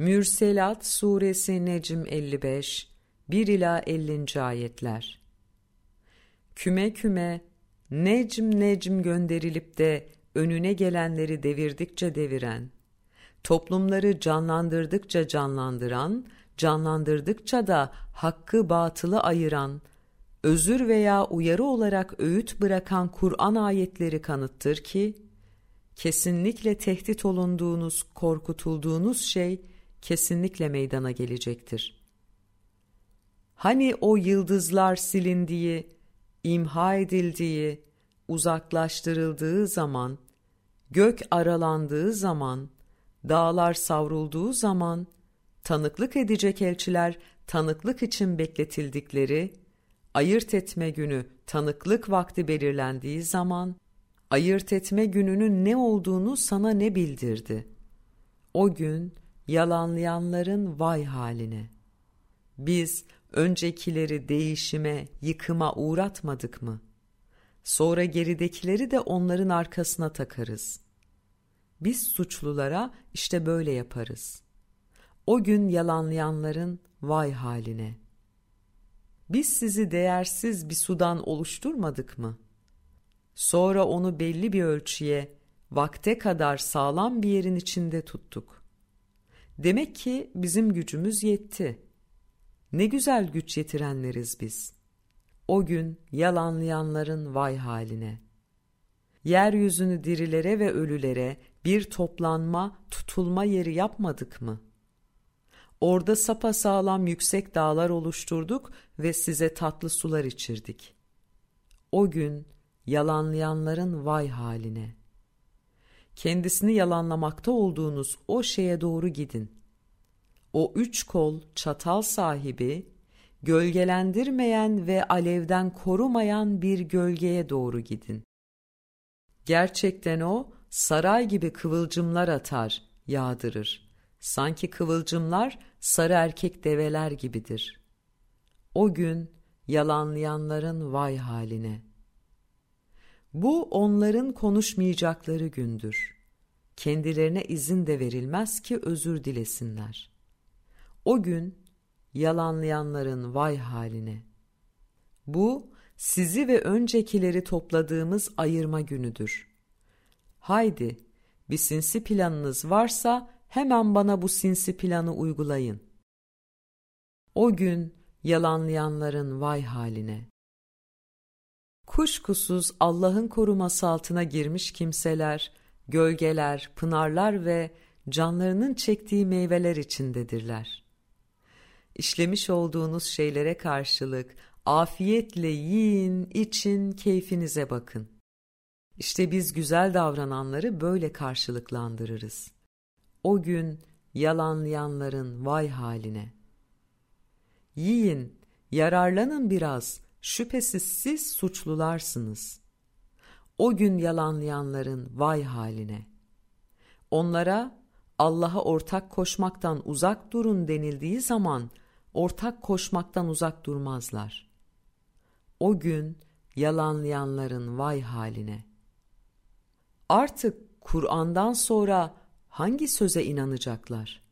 Mürselat Suresi Necm 55 1 ila 50. ayetler. Küme küme necm necm gönderilip de önüne gelenleri devirdikçe deviren, toplumları canlandırdıkça canlandıran, canlandırdıkça da hakkı batılı ayıran, özür veya uyarı olarak öğüt bırakan Kur'an ayetleri kanıttır ki, kesinlikle tehdit olunduğunuz, korkutulduğunuz şey kesinlikle meydana gelecektir. Hani o yıldızlar silindiği, imha edildiği, uzaklaştırıldığı zaman, gök aralandığı zaman, dağlar savrulduğu zaman, tanıklık edecek elçiler tanıklık için bekletildikleri, ayırt etme günü tanıklık vakti belirlendiği zaman, ayırt etme gününün ne olduğunu sana ne bildirdi? O gün yalanlayanların vay haline. Biz öncekileri değişime, yıkıma uğratmadık mı? Sonra geridekileri de onların arkasına takarız. Biz suçlulara işte böyle yaparız. O gün yalanlayanların vay haline. Biz sizi değersiz bir sudan oluşturmadık mı? Sonra onu belli bir ölçüye, vakte kadar sağlam bir yerin içinde tuttuk. Demek ki bizim gücümüz yetti. Ne güzel güç yetirenleriz biz. O gün yalanlayanların vay haline. Yeryüzünü dirilere ve ölülere bir toplanma, tutulma yeri yapmadık mı? Orada sapasağlam yüksek dağlar oluşturduk ve size tatlı sular içirdik. O gün yalanlayanların vay haline. Kendisini yalanlamakta olduğunuz o şeye doğru gidin. O üç kol çatal sahibi, gölgelendirmeyen ve alevden korumayan bir gölgeye doğru gidin. Gerçekten o saray gibi kıvılcımlar atar, yağdırır. Sanki kıvılcımlar sarı erkek develer gibidir. O gün yalanlayanların vay haline. Bu onların konuşmayacakları gündür. Kendilerine izin de verilmez ki özür dilesinler. O gün yalanlayanların vay haline. Bu sizi ve öncekileri topladığımız ayırma günüdür. Haydi bir sinsi planınız varsa hemen bana bu sinsi planı uygulayın. O gün yalanlayanların vay haline. Kuşkusuz Allah'ın koruması altına girmiş kimseler, gölgeler, pınarlar ve canlarının çektiği meyveler içindedirler. İşlemiş olduğunuz şeylere karşılık afiyetle yiyin, için, keyfinize bakın. İşte biz güzel davrananları böyle karşılıklandırırız. O gün yalanlayanların vay haline. Yiyin, yararlanın biraz, şüphesiz siz suçlularsınız. O gün yalanlayanların vay haline. Onlara Allah'a ortak koşmaktan uzak durun denildiği zaman ortak koşmaktan uzak durmazlar. O gün yalanlayanların vay haline. Artık Kur'an'dan sonra hangi söze inanacaklar?